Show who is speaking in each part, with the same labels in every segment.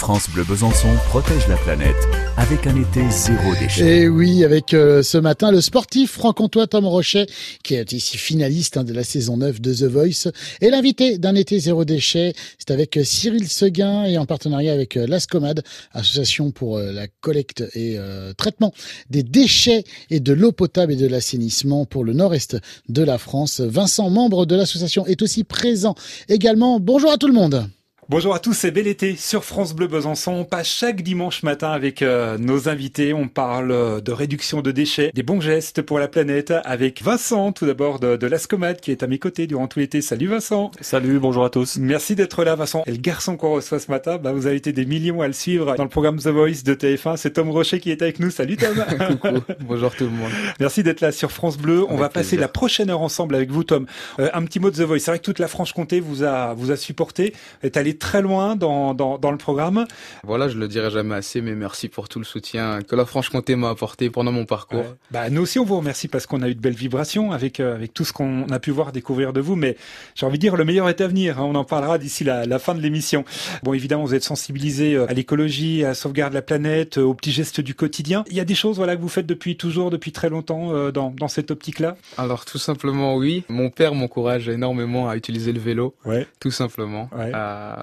Speaker 1: France Bleu Besançon protège la planète avec un été zéro déchet.
Speaker 2: Et oui, avec euh, ce matin le sportif franc-comtois Tom Rochet, qui est ici finaliste hein, de la saison 9 de The Voice, et l'invité d'un été zéro déchet, c'est avec euh, Cyril Seguin et en partenariat avec euh, l'Ascomad, association pour la collecte et traitement des déchets et de l'eau potable et de l'assainissement pour le nord-est de la France. Vincent, membre de l'association, est aussi présent également. Bonjour à tout le monde.
Speaker 3: Bonjour à tous, c'est Bel été sur France Bleu Besançon. On passe chaque dimanche matin avec euh, nos invités. On parle euh, de réduction de déchets, des bons gestes pour la planète avec Vincent, tout d'abord de, de l'Ascomad qui est à mes côtés durant tout l'été. Salut Vincent.
Speaker 4: Salut, bonjour à tous.
Speaker 3: Merci d'être là Vincent. Et le garçon qu'on reçoit ce matin, bah, vous avez été des millions à le suivre dans le programme The Voice de TF1. C'est Tom Rocher qui est avec nous. Salut Tom.
Speaker 5: Coucou, bonjour tout le monde.
Speaker 3: Merci d'être là sur France Bleu. On va passer la prochaine heure ensemble avec vous Tom. Euh, un petit mot de The Voice. C'est vrai que toute la Franche-Comté vous a, vous a supporté. Est allé très loin dans dans, le programme.
Speaker 5: Voilà, je le dirai jamais assez, mais merci pour tout le soutien que la Franche-Comté m'a apporté pendant mon parcours.
Speaker 3: Bah, nous aussi, on vous remercie parce qu'on a eu de belles vibrations avec, euh, avec tout ce qu'on a pu voir, découvrir de vous. Mais j'ai envie de dire, le meilleur est à venir. Hein. On en parlera d'ici la, la, fin de l'émission. Bon, évidemment, vous êtes sensibilisé euh, à l'écologie, à la sauvegarde de la planète, euh, aux petits gestes du quotidien. Il y a des choses voilà, que vous faites depuis toujours, depuis très longtemps dans, dans cette optique-là?
Speaker 5: Alors, tout simplement, oui. Mon père m'encourage énormément à utiliser le vélo. Ouais. Tout simplement. Ouais.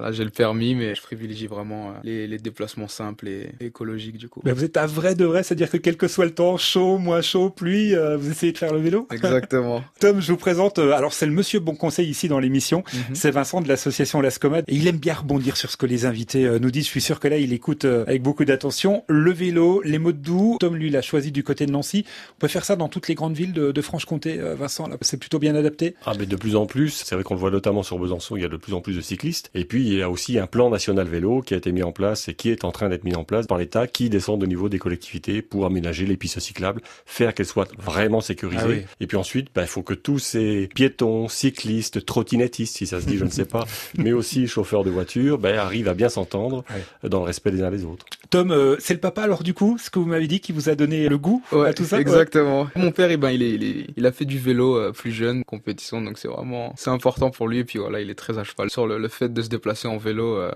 Speaker 5: Là, j'ai le permis, mais je privilégie vraiment euh, les, déplacements simples et écologiques du coup.
Speaker 3: Mais vous êtes à vrai de vrai, c'est-à-dire que quel que soit le temps, chaud, moins chaud, pluie, euh, vous essayez de faire le vélo?
Speaker 5: Exactement.
Speaker 3: Tom, je vous présente, euh, alors c'est le monsieur bon conseil ici dans l'émission, mhm. c'est Vincent de l'association L'Ascomade, et il aime bien rebondir sur ce que les invités nous disent, je suis sûr que là il écoute avec beaucoup d'attention, le vélo, les modes doux, Tom lui il a choisi du côté de Nancy, on peut faire ça dans toutes les grandes villes de, Franche-Comté, Vincent, là. C'est plutôt bien adapté?
Speaker 4: Ah mais de plus en plus, c'est vrai qu'on le voit notamment sur Besançon, il y a de plus en plus de cyclistes, et puis il y a aussi un plan national vélo qui a été mis en place et qui est en train d'être mis en place par l'État, qui descend au niveau des collectivités pour aménager les pistes cyclables, faire qu'elles soient vraiment sécurisées. Ah et puis ensuite, bah, il faut que tous ces piétons, cyclistes, trottinettistes, si ça se dit, je ne sais pas, mais aussi chauffeurs de voiture, bah, arrivent à bien s'entendre dans le respect des uns des autres.
Speaker 3: Tom, euh, c'est le papa alors du coup, ce que vous m'avez dit qui vous a donné le goût à tout ça?
Speaker 5: Exactement. Mon père, eh ben, il, est, il, a fait du vélo euh, plus jeune, compétition, donc c'est vraiment c'est important pour lui. Et puis voilà, il est très à cheval sur le, fait de se déplacer en vélo. Euh,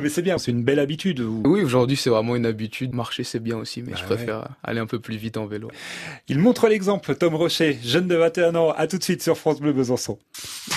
Speaker 3: mais c'est bien, c'est une belle habitude.
Speaker 5: Oui, aujourd'hui c'est vraiment une habitude. Marcher c'est bien aussi, mais bah je préfère aller un peu plus vite en vélo.
Speaker 3: Il montre l'exemple, Tom Rocher, jeune de 21 ans. À tout de suite sur France Bleu Besançon.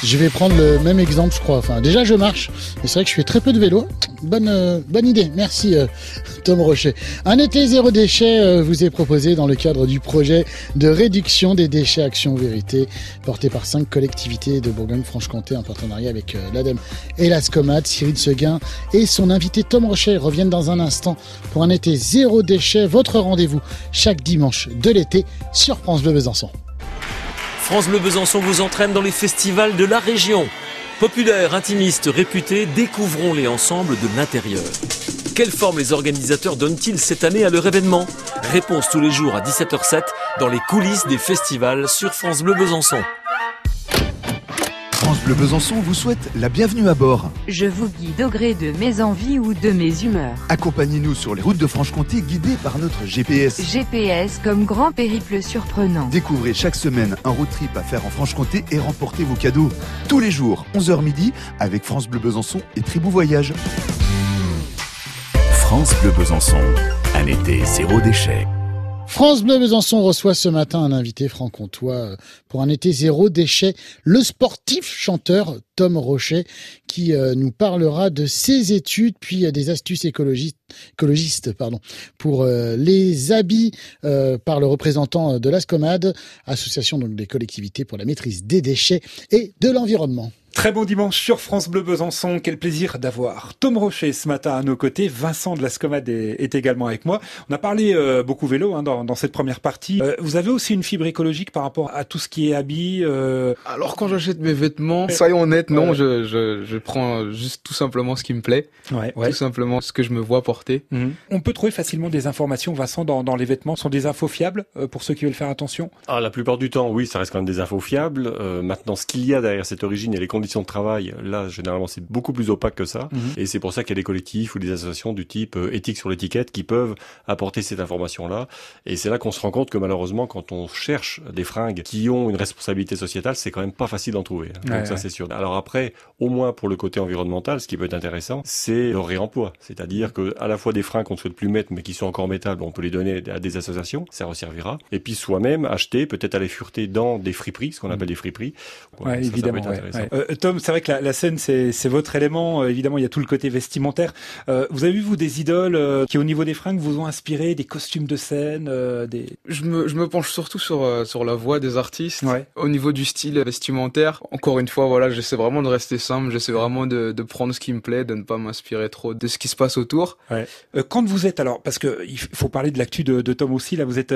Speaker 2: Je vais prendre le même exemple, je crois. Enfin, déjà je marche, mais c'est vrai que je fais très peu de vélo. Bonne, euh, bonne idée. Merci euh, Tom Rocher. Un été zéro déchet euh, vous est proposé dans le cadre du projet de réduction des déchets Action Vérité, porté par cinq collectivités de Bourgogne-Franche-Comté en partenariat avec l'ADEME et la SCOMAT, Cyril Seguin et son invité Tom Rocher reviennent dans un instant pour un été zéro déchet, votre rendez-vous chaque dimanche de l'été sur France Bleu Besançon.
Speaker 6: France Bleu Besançon vous entraîne dans les festivals de la région. Populaires, intimistes, réputés, découvrons-les ensemble de l'intérieur. Quelle forme les organisateurs donnent-ils cette année à leur événement? Réponse tous les jours à 17h07 dans les coulisses des festivals sur France Bleu Besançon.
Speaker 7: France Bleu Besançon vous souhaite la bienvenue à bord.
Speaker 8: Je vous guide au gré de mes envies ou de mes humeurs.
Speaker 7: Accompagnez-nous sur les routes de Franche-Comté guidés par notre GPS.
Speaker 8: GPS comme grand périple surprenant.
Speaker 7: Découvrez chaque semaine un road trip à faire en Franche-Comté et remportez vos cadeaux. Tous les jours, 11h midi, avec France Bleu Besançon et Tribou Voyage.
Speaker 1: France Bleu Besançon, un été zéro déchet.
Speaker 2: France Bleu Besançon reçoit ce matin un invité franc-comtois euh, pour un été zéro déchet, le sportif chanteur Tom Rocher, qui euh, nous parlera de ses études puis euh, des astuces écologistes, pour les habits par le représentant de l'ASCOMAD, association donc des collectivités pour la maîtrise des déchets et de l'environnement.
Speaker 3: Très bon dimanche sur France Bleu Besançon. Quel plaisir d'avoir Tom Rocher ce matin à nos côtés. Vincent de l'Ascomade est, également avec moi. On a parlé euh, beaucoup vélo hein, dans, cette première partie. Euh, vous avez aussi une fibre écologique par rapport à tout ce qui est habits euh...
Speaker 5: Alors quand j'achète mes vêtements, soyons honnêtes, non, je, je, je, prends juste tout simplement ce qui me plaît. Ouais, ouais. Tout simplement ce que je me vois porter.
Speaker 3: Mhm. On peut trouver facilement des informations, Vincent, dans, dans les vêtements. Ce sont des infos fiables pour ceux qui veulent faire attention?
Speaker 4: Ah, La plupart du temps, oui, ça reste quand même des infos fiables. maintenant, ce qu'il y a derrière cette origine et les conditions conditions de travail, là, généralement, c'est beaucoup plus opaque que ça. Mhm. Et c'est pour ça qu'il y a des collectifs ou des associations du type euh, éthique sur l'étiquette qui peuvent apporter cette information-là. Et c'est là qu'on se rend compte que malheureusement, quand on cherche des fringues qui ont une responsabilité sociétale, c'est quand même pas facile d'en trouver. Hein. Donc ça, c'est sûr. Alors après, au moins pour le côté environnemental, ce qui peut être intéressant, c'est le réemploi. C'est-à-dire que à la fois des fringues qu'on ne souhaite plus mettre, mais qui sont encore métables, on peut les donner à des associations, ça resservira. Et puis soi-même acheter, peut-être aller fureter dans des friperies, ce qu'on appelle des friperies.
Speaker 3: Ouais, évidemment. Euh, Tom, c'est vrai que la, scène, c'est votre élément. Euh, évidemment, il y a tout le côté vestimentaire. Euh, vous avez vu, vous, des idoles qui, au niveau des fringues, vous ont inspiré des costumes de scène des...
Speaker 5: je, me, je me penche surtout sur, sur la voix des artistes. Au niveau du style vestimentaire, encore une fois, voilà, j'essaie vraiment de rester simple. J'essaie vraiment de, de, prendre ce qui me plaît, de ne pas m'inspirer trop de ce qui se passe autour.
Speaker 3: quand vous êtes, alors, parce que il faut parler de l'actu de, de, Tom aussi, là, vous êtes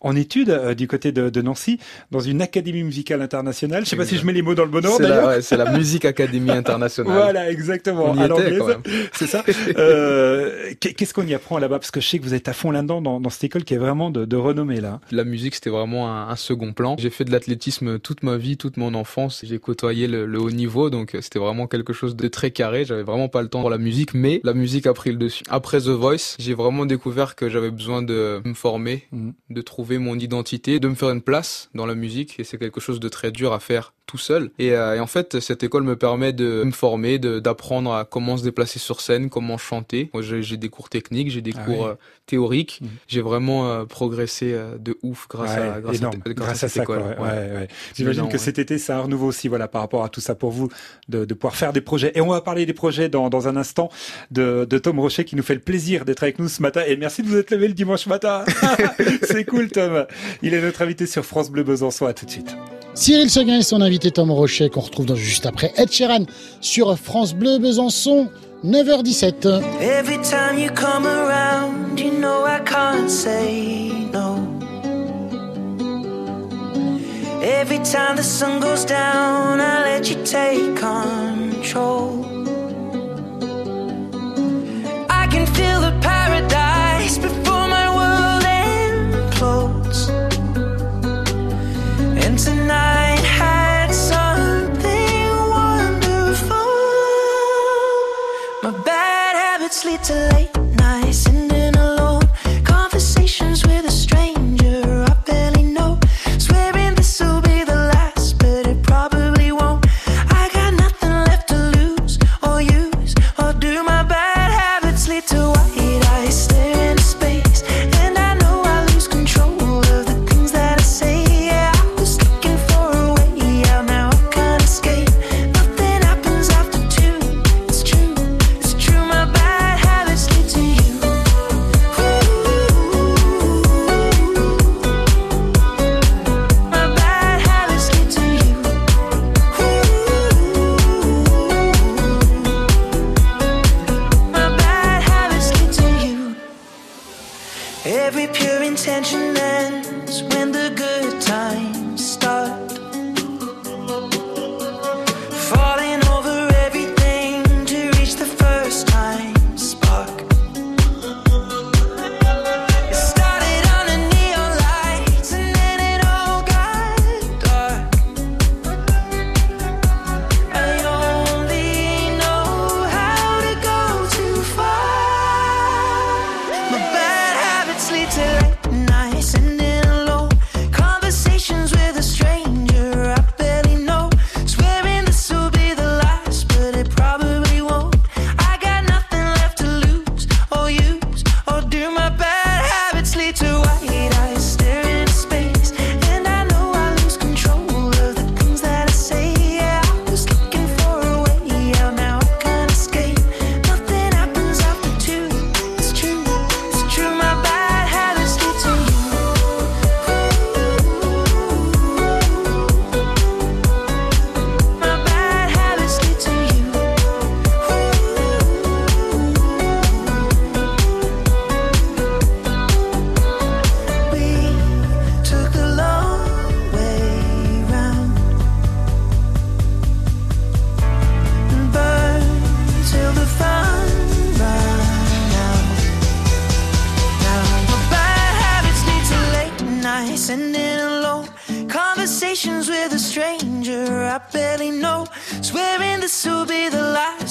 Speaker 3: en études du côté de, de Nancy, dans une académie musicale internationale. Je sais pas si je mets les mots dans le bon ordre
Speaker 5: c'est la Musique Académie Internationale.
Speaker 3: voilà, exactement. à l'anglaise, c'est ça. Euh, Qu'est-ce qu'on y apprend là-bas? Parce que je sais que vous êtes à fond là-dedans dans, dans, cette école qui est vraiment de, de renommée là.
Speaker 5: La musique, c'était vraiment un, un, second plan. J'ai fait de l'athlétisme toute ma vie, toute mon enfance. J'ai côtoyé le, le, haut niveau, donc c'était vraiment quelque chose de très carré. J'avais vraiment pas le temps pour la musique, mais la musique a pris le dessus. Après The Voice, j'ai vraiment découvert que j'avais besoin de me former, mm. de trouver mon identité, de me faire une place dans la musique, et c'est quelque chose de très dur à faire tout seul. Et, euh, et, en fait, cette école me permet de me former, d'apprendre à comment se déplacer sur scène, comment chanter. Moi, j'ai des cours techniques, j'ai des ah cours euh, théoriques. Mmh. J'ai vraiment euh, progressé de ouf grâce à grâce,
Speaker 3: énorme. à, grâce, à, cette école. J'imagine que cet été, c'est un renouveau aussi, voilà, par rapport à tout ça pour vous, de, de, pouvoir faire des projets. Et on va parler des projets dans, dans un instant de, de Tom Rocher qui nous fait le plaisir d'être avec nous ce matin. Et merci de vous être levé le dimanche matin. c'est cool, Tom. Il est notre invité sur France Bleu Besançon. À tout de suite.
Speaker 9: Cyril Seguin et son invité Tom Rocher qu'on retrouve dans, juste après Ed Sheeran sur France Bleu Besançon 9h17. Every time you come around, you know I can't say no. Every time the sun goes down, I let you take control.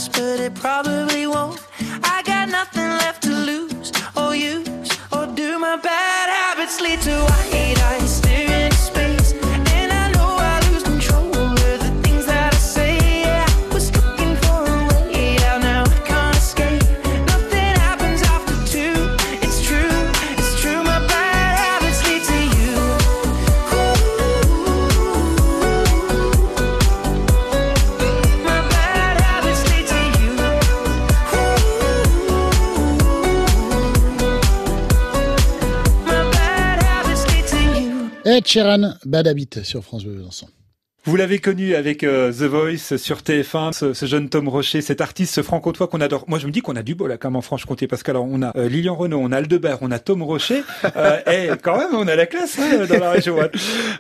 Speaker 9: but
Speaker 10: it probably won't you.
Speaker 2: Ed Sheeran, Bad Habit sur France Bleu Besançon.
Speaker 3: Vous l'avez connu avec euh, The Voice sur TF1, ce, ce jeune Tom Rocher, cet artiste ce franc-comtois qu'on adore. Moi, je me dis qu'on a du beau là, comme en Franche-Comté, parce qu'alors on a euh, Lilian Renault, on a Aldebert, on a Tom Rocher, euh, et quand même, on a la classe hein, dans la région.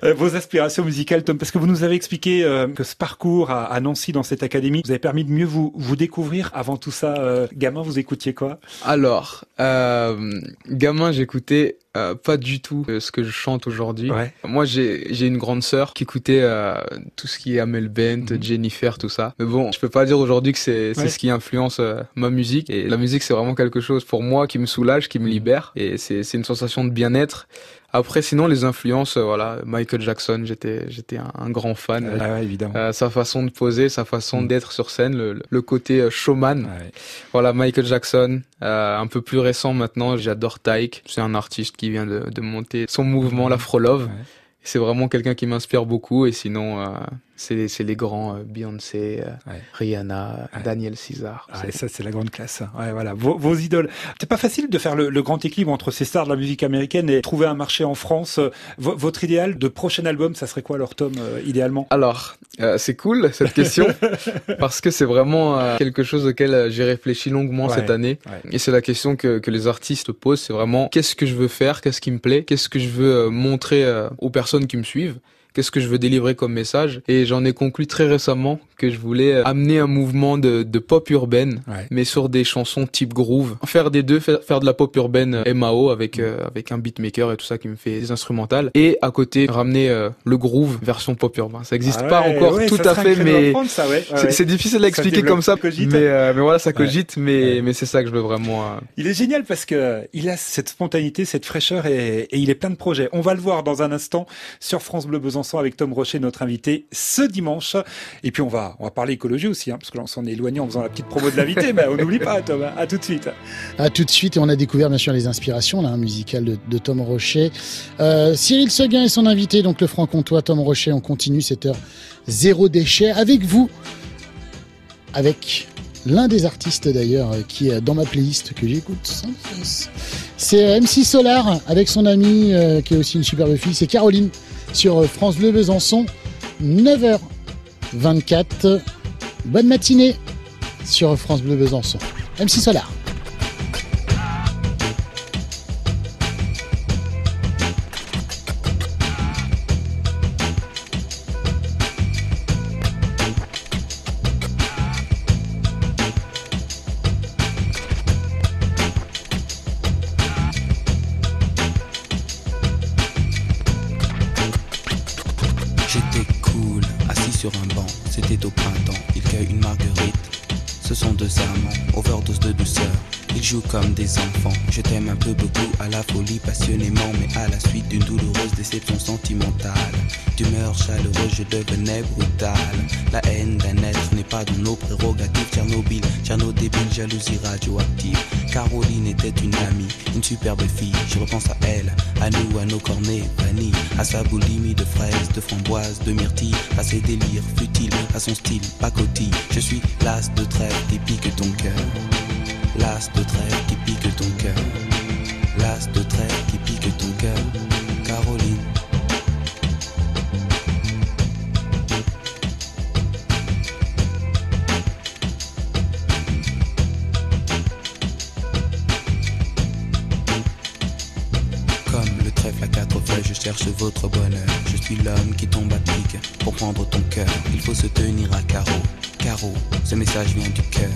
Speaker 3: Euh, vos aspirations musicales, Tom, parce que vous nous avez expliqué euh, que ce parcours à, à Nancy dans cette académie vous avez permis de mieux vous vous découvrir. Avant tout ça, euh, gamin, vous écoutiez quoi?
Speaker 5: Alors, euh, gamin, j'écoutais euh, pas du tout euh, ce que je chante aujourd'hui.
Speaker 3: Ouais.
Speaker 5: Moi, j'ai j'ai une grande sœur qui écoutait euh, tout ce qui est Amel Bent,
Speaker 3: Mhm.
Speaker 5: Jennifer, tout ça. Mais bon, je peux pas dire aujourd'hui que c'est c'est
Speaker 3: Ouais.
Speaker 5: ce qui influence euh, ma musique. Et la musique, c'est vraiment quelque chose pour moi qui me soulage, qui me libère. Et c'est c'est une sensation de bien-être. Après, sinon, les influences, euh, voilà, Michael Jackson, j'étais j'étais un, un grand fan.
Speaker 3: Ah ouais, évidemment.
Speaker 5: Euh, sa façon de poser, sa façon
Speaker 3: Mhm.
Speaker 5: d'être sur scène, le, le côté showman.
Speaker 3: Ouais.
Speaker 5: Voilà, Michael Jackson, un peu plus récent maintenant, j'adore Tyke. C'est un artiste qui vient de, de monter son mouvement, l'Afro Love.
Speaker 3: Ouais.
Speaker 5: C'est vraiment quelqu'un qui m'inspire beaucoup. Et sinon, euh, c'est c'est les grands euh, Beyoncé, euh,
Speaker 3: Ouais.
Speaker 5: Rihanna,
Speaker 3: Ouais.
Speaker 5: Daniel César.
Speaker 3: Ah, et ça, c'est la grande classe. Ouais, voilà. Vos, vos idoles. C'est pas facile de faire le, le grand équilibre entre ces stars de la musique américaine et trouver un marché en France. Vo- votre idéal de prochain album, ça serait quoi, alors, Tom, euh, idéalement?
Speaker 5: Alors, euh, c'est cool cette question parce que c'est vraiment euh, quelque chose auquel j'ai réfléchi longuement
Speaker 3: Ouais,
Speaker 5: cette année.
Speaker 3: ouais.
Speaker 5: Et c'est la question que, que les artistes posent, c'est vraiment qu'est-ce que je veux faire, qu'est-ce qui me plaît, qu'est-ce que je veux euh, montrer euh, aux personnes qui me suivent? Qu'est-ce que je veux délivrer comme message Et j'en ai conclu très récemment que je voulais euh, amener un mouvement de, de pop urbaine,
Speaker 3: Ouais.
Speaker 5: mais sur des chansons type groove. Faire des deux, faire, faire de la pop urbaine euh, MAO avec euh, avec un beatmaker et tout ça qui me fait des instrumentales. Et à côté ramener euh, le groove version pop urbain. Ça n'existe
Speaker 3: Ah
Speaker 5: pas encore
Speaker 3: ouais,
Speaker 5: tout à fait, mais c'est difficile à expliquer comme ça,
Speaker 3: cogite.
Speaker 5: mais, euh, mais voilà, ça cogite, mais, mais c'est ça que je veux vraiment.
Speaker 3: Il est génial parce que il a cette spontanéité, cette fraîcheur et, et il est plein de projets. On va le voir dans un instant sur France Bleu Besançon avec Tom Rocher, notre invité, ce dimanche. Et puis on va, on va parler écologie aussi, hein, parce que là on s'en est éloigné en faisant la petite promo de l'invité, mais on n'oublie pas, Tom. À tout de suite.
Speaker 2: À tout de suite, et on a découvert bien sûr les inspirations là, hein, musicales de, de Tom Rocher. Euh, Cyril Seguin et son invité, donc le franc-comtois Tom Rocher. On continue cette heure zéro déchet avec vous, avec l'un des artistes d'ailleurs qui est dans ma playlist que j'écoute sans. C'est euh, MC Solar avec son amie euh, qui est aussi une superbe fille, c'est Caroline sur euh, France Bleu Besançon, 9h24. Bonne matinée sur France Bleu Besançon. MC Solar.
Speaker 11: Deux amants, overdose de douceur. Ils jouent comme des enfants. Je t'aime un peu beaucoup à la folie, passionnément, mais à la suite d'une douloureuse déception sentimentale. D'humeur chaleureuse, je devenais brutal. La haine d'un être n'est pas dans nos prérogatives. Tchernobyl, Tcherno débile, jalousie radioactive. Caroline était une amie, une superbe fille. Je repense à elle, à nous, à nos cornets à sa boulimie de fraises, de framboises, de myrtilles, à ses délires futiles, à son style pacotille. Je suis l'as de trêve qui pique ton cœur. L'as de trêve qui pique ton cœur. L'as de trêve qui pique ton cœur. Caroline. Cherche votre bonheur. Je suis l'homme qui tombe à pic pour prendre ton cœur. Il faut se tenir à carreau. Carreau, ce message vient du cœur.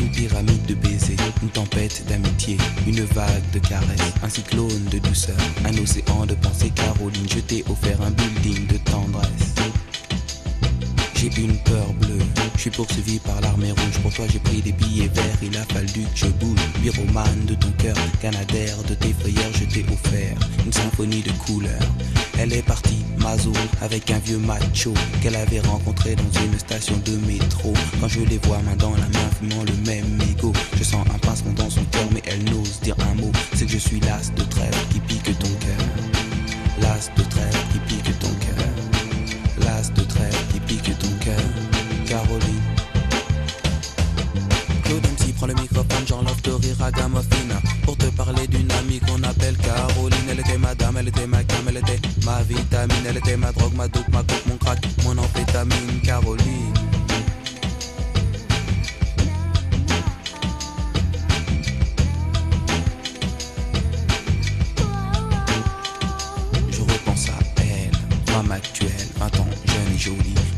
Speaker 11: Une pyramide de baisers, une tempête d'amitié, une vague de caresses, un cyclone de douceur, un océan de pensée. Caroline, je t'ai offert un building de tendresse. Une peur bleue, je suis poursuivi par l'armée rouge. Pour toi, j'ai pris des billets verts, il a fallu que je bouge. Pyromane de ton cœur, canadaire de tes frayeurs, je t'ai offert une symphonie de couleurs. Elle est partie, Mazo, avec un vieux macho qu'elle avait rencontré dans une station de métro. Quand je les vois main dans la main, fumant le même ego, je sens un pincement dans son cœur, mais elle n'ose dire un mot. C'est que je suis l'as de trêve qui pique ton cœur. L'as de trêve qui pique ton cœur. L'as de trêve ton cœur. Caroline. Claude prend le microphone, j'enlève de rire à Gamofina Pour te parler d'une amie qu'on appelle Caroline Elle était ma dame, elle était ma cam, elle était ma vitamine Elle était ma drogue, ma dope, ma coke, mon crack, mon amphétamine Caroline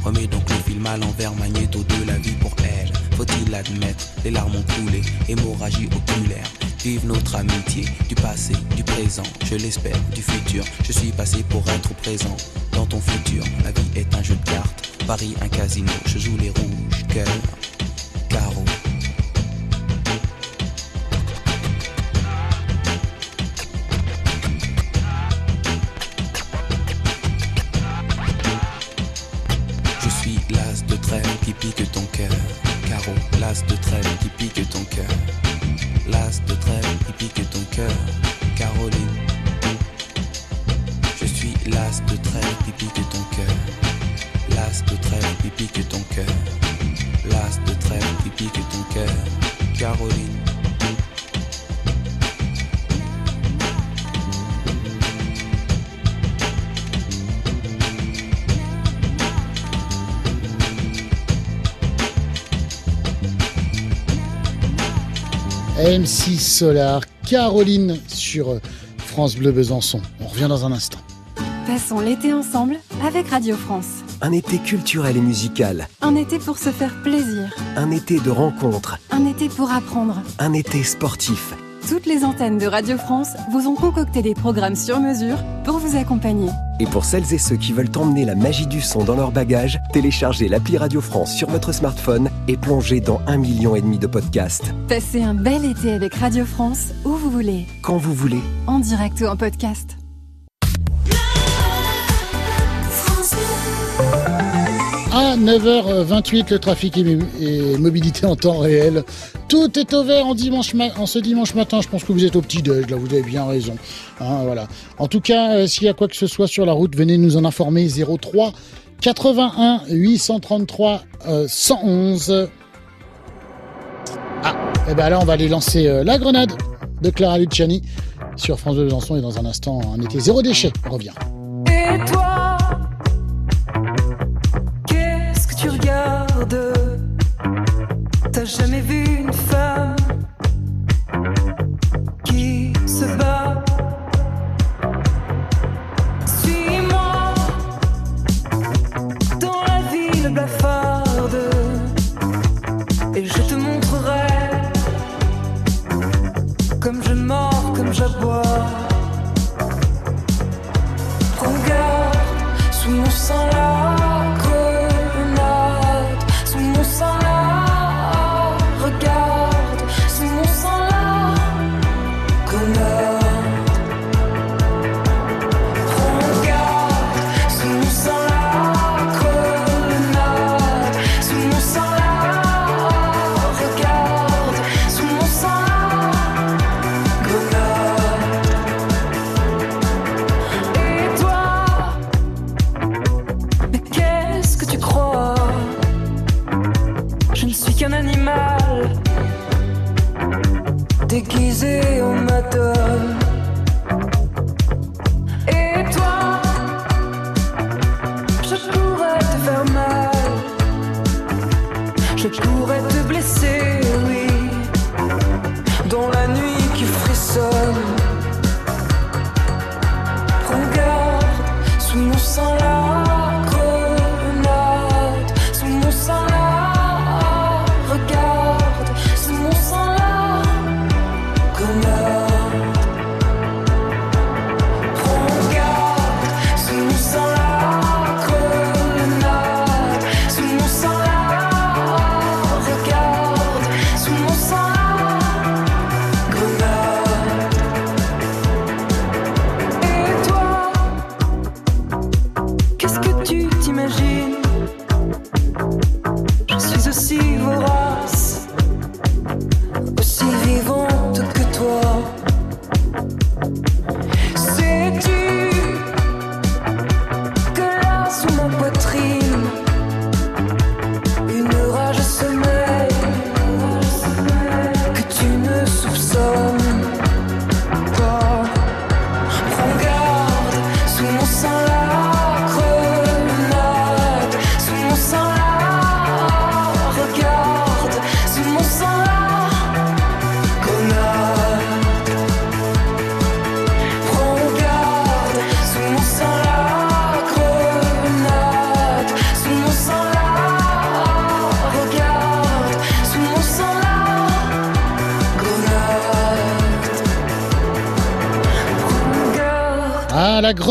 Speaker 11: Remets donc le film à l'envers, magnéto de la vie pour elle. Faut-il l'admettre, les larmes ont coulé, hémorragie oculaire. Vive notre amitié, du passé, du présent, je l'espère, du futur. Je suis passé pour être présent dans ton futur. La vie est un jeu de cartes, Paris un casino. Je joue les rouges, cœur, L'as de trêve qui pique ton cœur. L'as de trêve qui pique ton cœur. Caroline.
Speaker 2: M6 Solar, Caroline sur France Bleu Besançon. On revient dans un instant.
Speaker 12: Passons l'été ensemble avec Radio France.
Speaker 13: Un été culturel et musical.
Speaker 12: Un été pour se faire plaisir.
Speaker 13: Un été de rencontres.
Speaker 12: Un été pour apprendre.
Speaker 13: Un été sportif.
Speaker 12: Toutes les antennes de Radio France vous ont concocté des programmes sur mesure pour vous accompagner.
Speaker 13: Et pour celles et ceux qui veulent emmener la magie du son dans leur bagage, téléchargez l'appli Radio France sur votre smartphone et plongez dans un million et demi de podcasts.
Speaker 12: Passez un bel été avec Radio France où vous voulez.
Speaker 13: Quand vous voulez.
Speaker 12: En direct ou en podcast.
Speaker 2: À 9h28, le trafic et, mobilité en temps réel. Tout est au vert en, en ce dimanche matin. Je pense que vous êtes au petit-déj, là, vous avez bien raison. Hein, voilà. En tout cas, euh, s'il y a quoi que ce soit sur la route, venez nous en informer. 03 81 833 euh, 111. Ah, et ben là, on va aller lancer euh, la grenade de Clara Luciani sur France 2 Besançon. Et dans un instant, un été zéro déchet. On revient.
Speaker 10: Regardes Mon ma poitrine.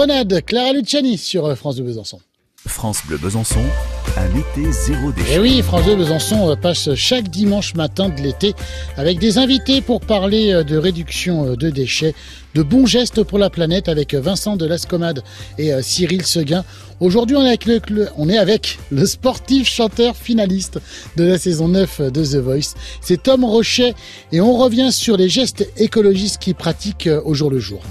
Speaker 10: Grenade.
Speaker 2: Clara Luciani sur euh, France de Besançon.
Speaker 1: France Bleu Besançon, un été zéro déchet.
Speaker 2: Et Eh oui, France 2 Besançon euh, passe chaque dimanche matin de l'été avec des invités pour parler euh, de réduction de déchets, de bons gestes pour la planète avec Vincent de Lascomade et Cyril Seguin. Aujourd'hui, on est avec le, le- on est avec le sportif chanteur finaliste de la saison 9 de The Voice. C'est Tom Rochet et on revient sur les gestes écologistes qu'il pratique au jour le jour.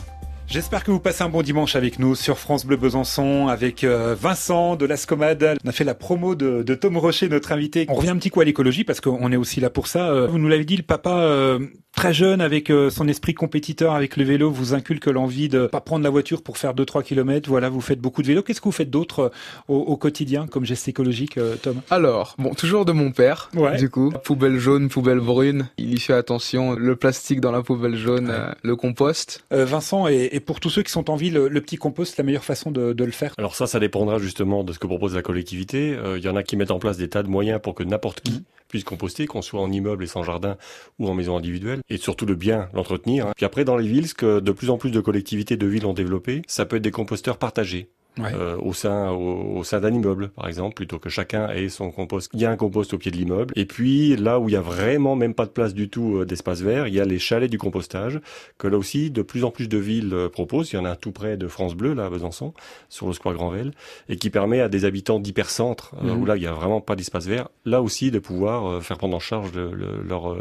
Speaker 3: J'espère que vous passez un bon dimanche avec nous sur France Bleu Besançon avec euh, Vincent de l'Ascomade. On a fait la promo de, de Tom Rocher, notre invité. On revient un petit coup à l'écologie parce qu'on est aussi là pour ça. Euh, Vous nous l'avez dit, le papa euh, très jeune avec euh, son esprit compétiteur avec le vélo vous inculque l'envie de pas prendre la voiture pour faire 2-3 kilomètres. Voilà, vous faites beaucoup de vélo. Qu'est-ce que vous faites d'autre euh, au, au quotidien comme geste écologique, euh, Tom?
Speaker 5: Alors, bon, toujours de mon père,
Speaker 3: Ouais.
Speaker 5: du coup. Poubelle jaune, poubelle brune. Il y fait attention. Le plastique dans la poubelle jaune, euh, le compost.
Speaker 3: Euh, Vincent, et, et pour tous ceux qui sont en ville, le, le petit compost, la meilleure façon de, de le faire?
Speaker 4: Alors ça, ça dépendra justement de ce que propose la collectivité. Euh, Il y en a qui mettent en place des tas de moyens pour que n'importe qui puisse composter, qu'on soit en immeuble et sans jardin ou en maison individuelle, et surtout de bien l'entretenir. hein. Puis après, dans les villes, ce que de plus en plus de collectivités de villes ont développé, ça peut être des composteurs partagés.
Speaker 3: Ouais.
Speaker 4: euh, au sein au, au sein d'un immeuble par exemple plutôt que chacun ait son compost il y a un compost au pied de l'immeuble et puis là où il y a vraiment même pas de place du tout euh, d'espace vert il y a les chalets du compostage que là aussi de plus en plus de villes euh, proposent il y en a un tout près de France Bleu là à Besançon sur le square Granvelle et qui permet à des habitants d'hypercentre euh,
Speaker 3: Mhm.
Speaker 4: où là il y a vraiment pas d'espace vert là aussi de pouvoir faire prendre en charge le- leur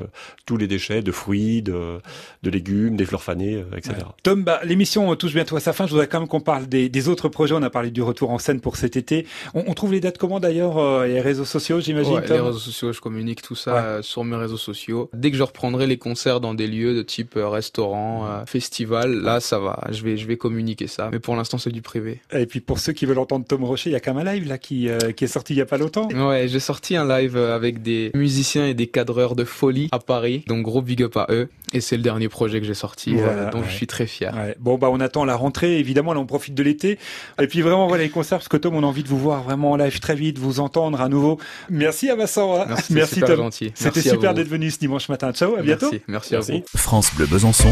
Speaker 4: tous les déchets de fruits de, de légumes des fleurs fanées etc
Speaker 3: Ouais. Tom, bah, l'émission touche bientôt à sa fin. Je voudrais quand même qu'on parle des, des autres projets. On a parlé du retour en scène pour cet été. On, on trouve les dates comment d'ailleurs euh, Les réseaux sociaux, j'imagine.
Speaker 5: Ouais, les réseaux sociaux, je communique tout ça
Speaker 3: Ouais.
Speaker 5: euh, sur mes réseaux sociaux. Dès que je reprendrai les concerts dans des lieux de type euh, restaurant, euh, festival, là ça va, je vais je vais communiquer ça. Mais pour l'instant c'est du privé.
Speaker 3: Et puis pour ceux qui veulent entendre Tom Rocher, il y a quand même un live là qui, euh, qui est sorti il y a pas longtemps.
Speaker 5: Ouais, j'ai sorti un live avec des musiciens et des cadreurs de folie à Paris, donc gros big up à eux. Et c'est le dernier projet que j'ai sorti,
Speaker 3: Voilà,
Speaker 5: euh,
Speaker 3: ouais.
Speaker 5: je suis très fier.
Speaker 3: Bon bah on attend la rentrée évidemment là on profite de l'été et puis vraiment voilà les concerts parce que Tom on a envie de vous voir vraiment en live très vite vous entendre à nouveau. Merci à Vincent hein.
Speaker 5: Merci, super
Speaker 3: Tom. c'était
Speaker 5: Merci
Speaker 3: super d'être venu ce dimanche matin. Ciao à bientôt.
Speaker 5: Merci, merci. à vous.
Speaker 1: France Bleu Besançon,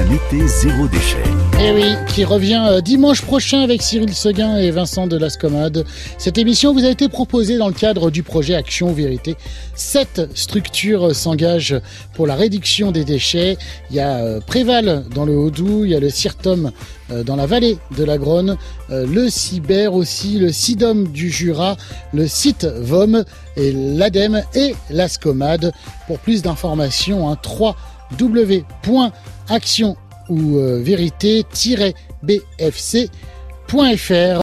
Speaker 1: un zéro déchet.
Speaker 2: Et Eh oui, qui revient euh, dimanche prochain avec Cyril Seguin et Vincent de Lascomade. Cette émission vous a été proposée dans le cadre du projet Action Vérité. Sept structures euh, s'engagent pour la réduction des déchets. Il y a euh, Préval dans le Haut-Doubs, il y a le Cirtum dans la vallée de la euh, le Cyber aussi, le Sidom du Jura, le site VOM et l'ADEME et l'Ascomade. Pour plus d'informations, hein, 3 www.action ou euh, vérité-bfc.fr.